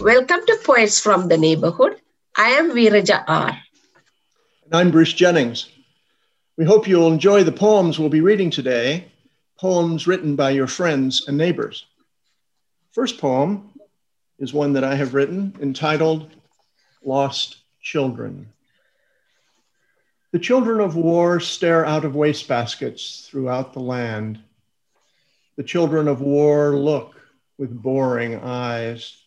Welcome to Poets from the Neighborhood. I am Veeraja R. And I'm Bruce Jennings. We hope you'll enjoy the poems we'll be reading today, poems written by your friends and neighbors. First poem is one that I have written entitled Lost Children. The children of war stare out of wastebaskets throughout the land. The children of war look with boring eyes,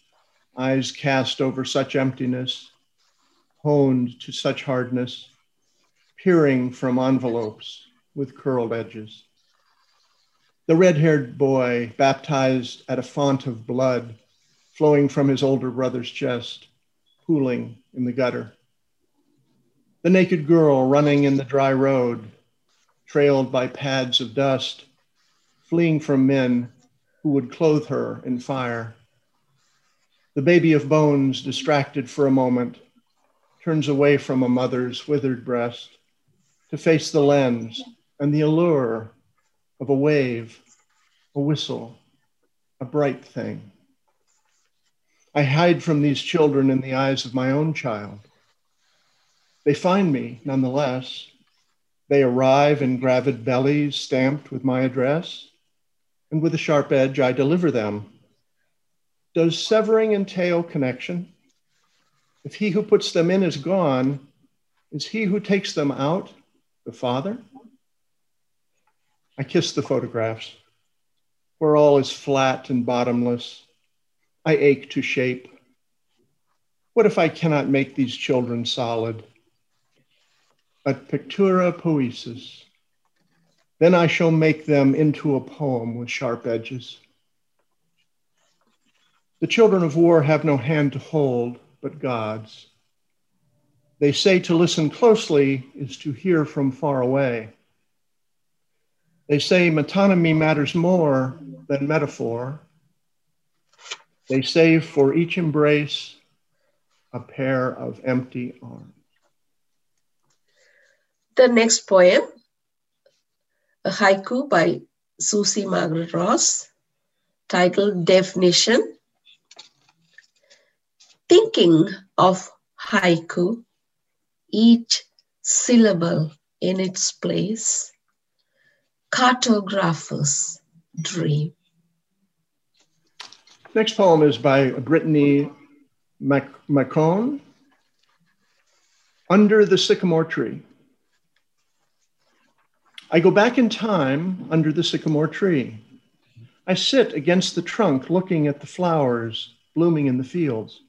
eyes cast over such emptiness, honed to such hardness, peering from envelopes with curled edges. The red haired boy, baptized at a font of blood flowing from his older brother's chest, pooling in the gutter. The naked girl running in the dry road, trailed by pads of dust, fleeing from men who would clothe her in fire. The baby of bones, distracted for a moment, turns away from a mother's withered breast to face the lens and the allure of a wave, a whistle, a bright thing. I hide from these children in the eyes of my own child. They find me nonetheless. They arrive in gravid bellies stamped with my address and with a sharp edge, I deliver them. Does severing entail connection? If he who puts them in is gone, is he who takes them out the Father? I kiss the photographs, where all is flat and bottomless. I ache to shape. What if I cannot make these children solid? Ut pictura poesis, then I shall make them into a poem with sharp edges. The children of war have no hand to hold but God's. They say to listen closely is to hear from far away. They say metonymy matters more than metaphor. They save for each embrace a pair of empty arms. The next poem a haiku by Susie Margaret Ross titled Definition. Thinking of haiku, each syllable in its place, cartographer's dream. Next poem is by Brittany McCone, Under the Sycamore Tree. I go back in time under the sycamore tree. I sit against the trunk looking at the flowers blooming in the fields.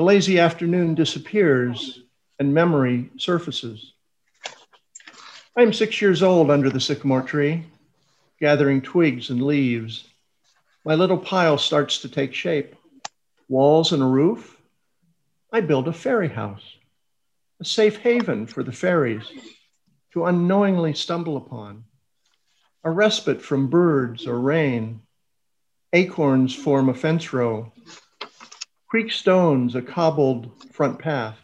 The lazy afternoon disappears and memory surfaces. I am six years old under the sycamore tree, gathering twigs and leaves. My little pile starts to take shape. Walls and a roof. I build a fairy house, a safe haven for the fairies to unknowingly stumble upon, a respite from birds or rain. Acorns form a fence row, creek stones a cobbled front path,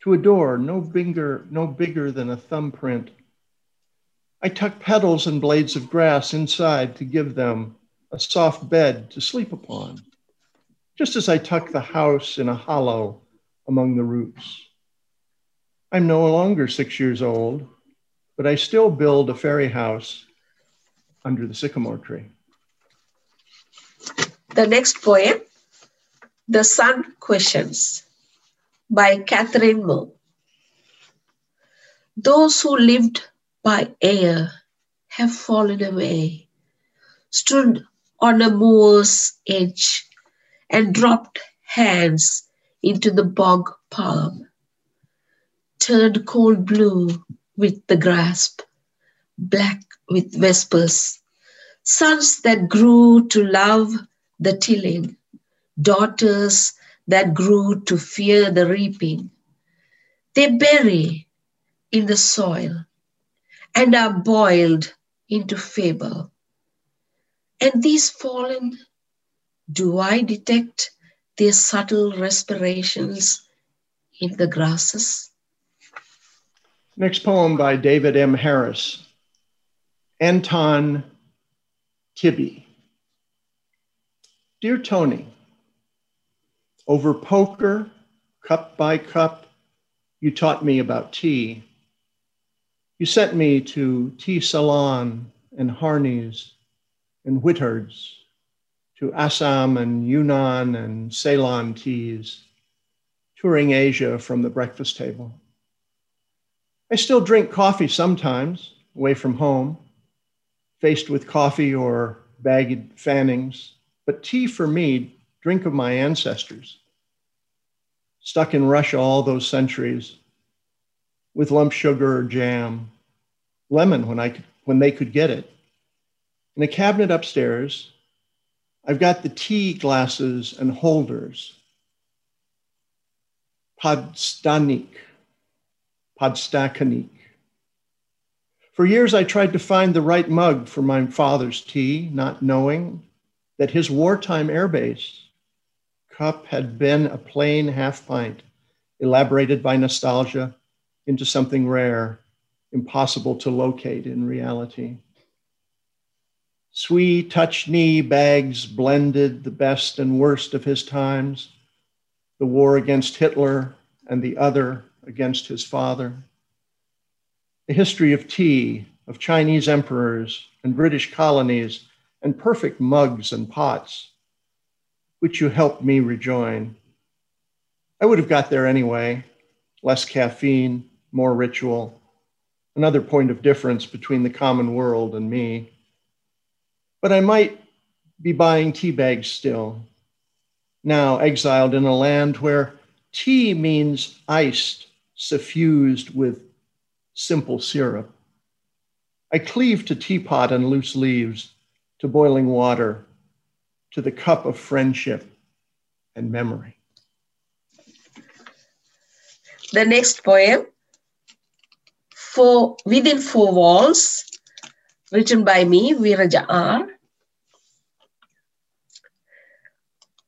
to a door no bigger, no bigger than a thumbprint. I tuck petals and blades of grass inside to give them a soft bed to sleep upon, just as I tuck the house in a hollow among the roots. I'm no longer six years old, but I still build a fairy house under the sycamore tree. The next poem, The Sun Questions by Catherine Moore. Those who lived by air have fallen away, stood on a moor's edge, and dropped hands into the bog palm turned cold blue with the grasp, black with vespers, sons that grew to love the tilling, daughters that grew to fear the reaping. They bury in the soil and are boiled into fable. And these fallen, do I detect their subtle respirations in the grasses? Next poem by David M. Harris Anton Tibby. Dear Tony, Over poker, cup by cup, you taught me about tea. You sent me to tea salon and Harney's and Whittard's, to Assam and Yunnan and Ceylon teas, touring Asia from the breakfast table. I still drink coffee sometimes, away from home, faced with coffee or bagged fannings, but tea for me, drink of my ancestors. Stuck in Russia all those centuries, with lump sugar or jam, lemon when, I could, when they could get it. In a cabinet upstairs, I've got the tea glasses and holders. Podstanik, Podstakanik. For years, I tried to find the right mug for my father's tea, not knowing that his wartime airbase cup had been a plain half pint, elaborated by nostalgia into something rare, impossible to locate in reality. Swee-Touch-Nee bags blended the best and worst of his times, the war against Hitler and the other against his father. The history of tea, of Chinese emperors and British colonies, and perfect mugs and pots, which you helped me rejoin. I would have got there anyway less caffeine, more ritual, another point of difference between the common world and me. But I might be buying tea bags still, now exiled in a land where tea means iced, suffused with simple syrup. I cleave to teapot and loose leaves, to boiling water, to the cup of friendship and memory. The next poem four, within four walls, written by me, Viraja R.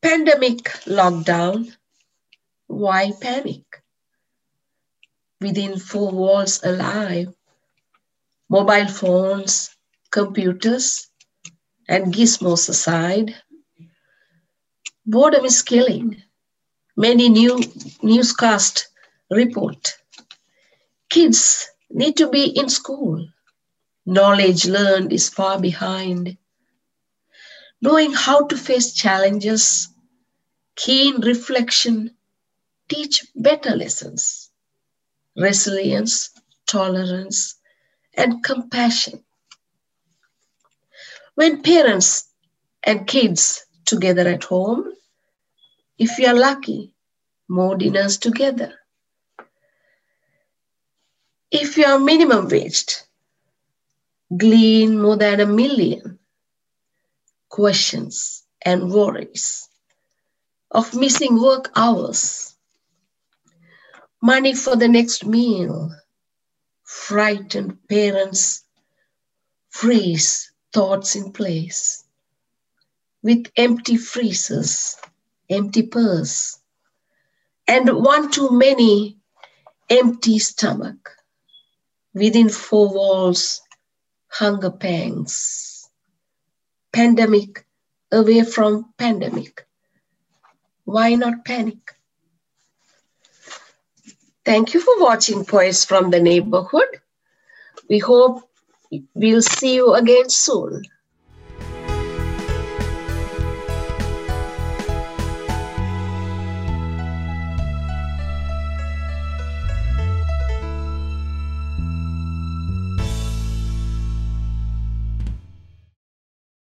Pandemic lockdown, why panic? Within four walls alive, mobile phones, computers, and gizmos aside, boredom is killing. Many new newscast report. Kids need to be in school. Knowledge learned is far behind. Knowing how to face challenges, keen reflection, teach better lessons. Resilience, tolerance, and compassion. When parents and kids together at home, if you are lucky, more dinners together. If you are minimum waged, glean more than a million questions and worries of missing work hours, money for the next meal, frightened parents freeze thoughts in place with empty freezers, empty purse, and one too many empty stomach within four walls, hunger pangs, pandemic, away from pandemic. Why not panic? Thank you for watching Poets from the Neighborhood. We hope we'll see you again soon.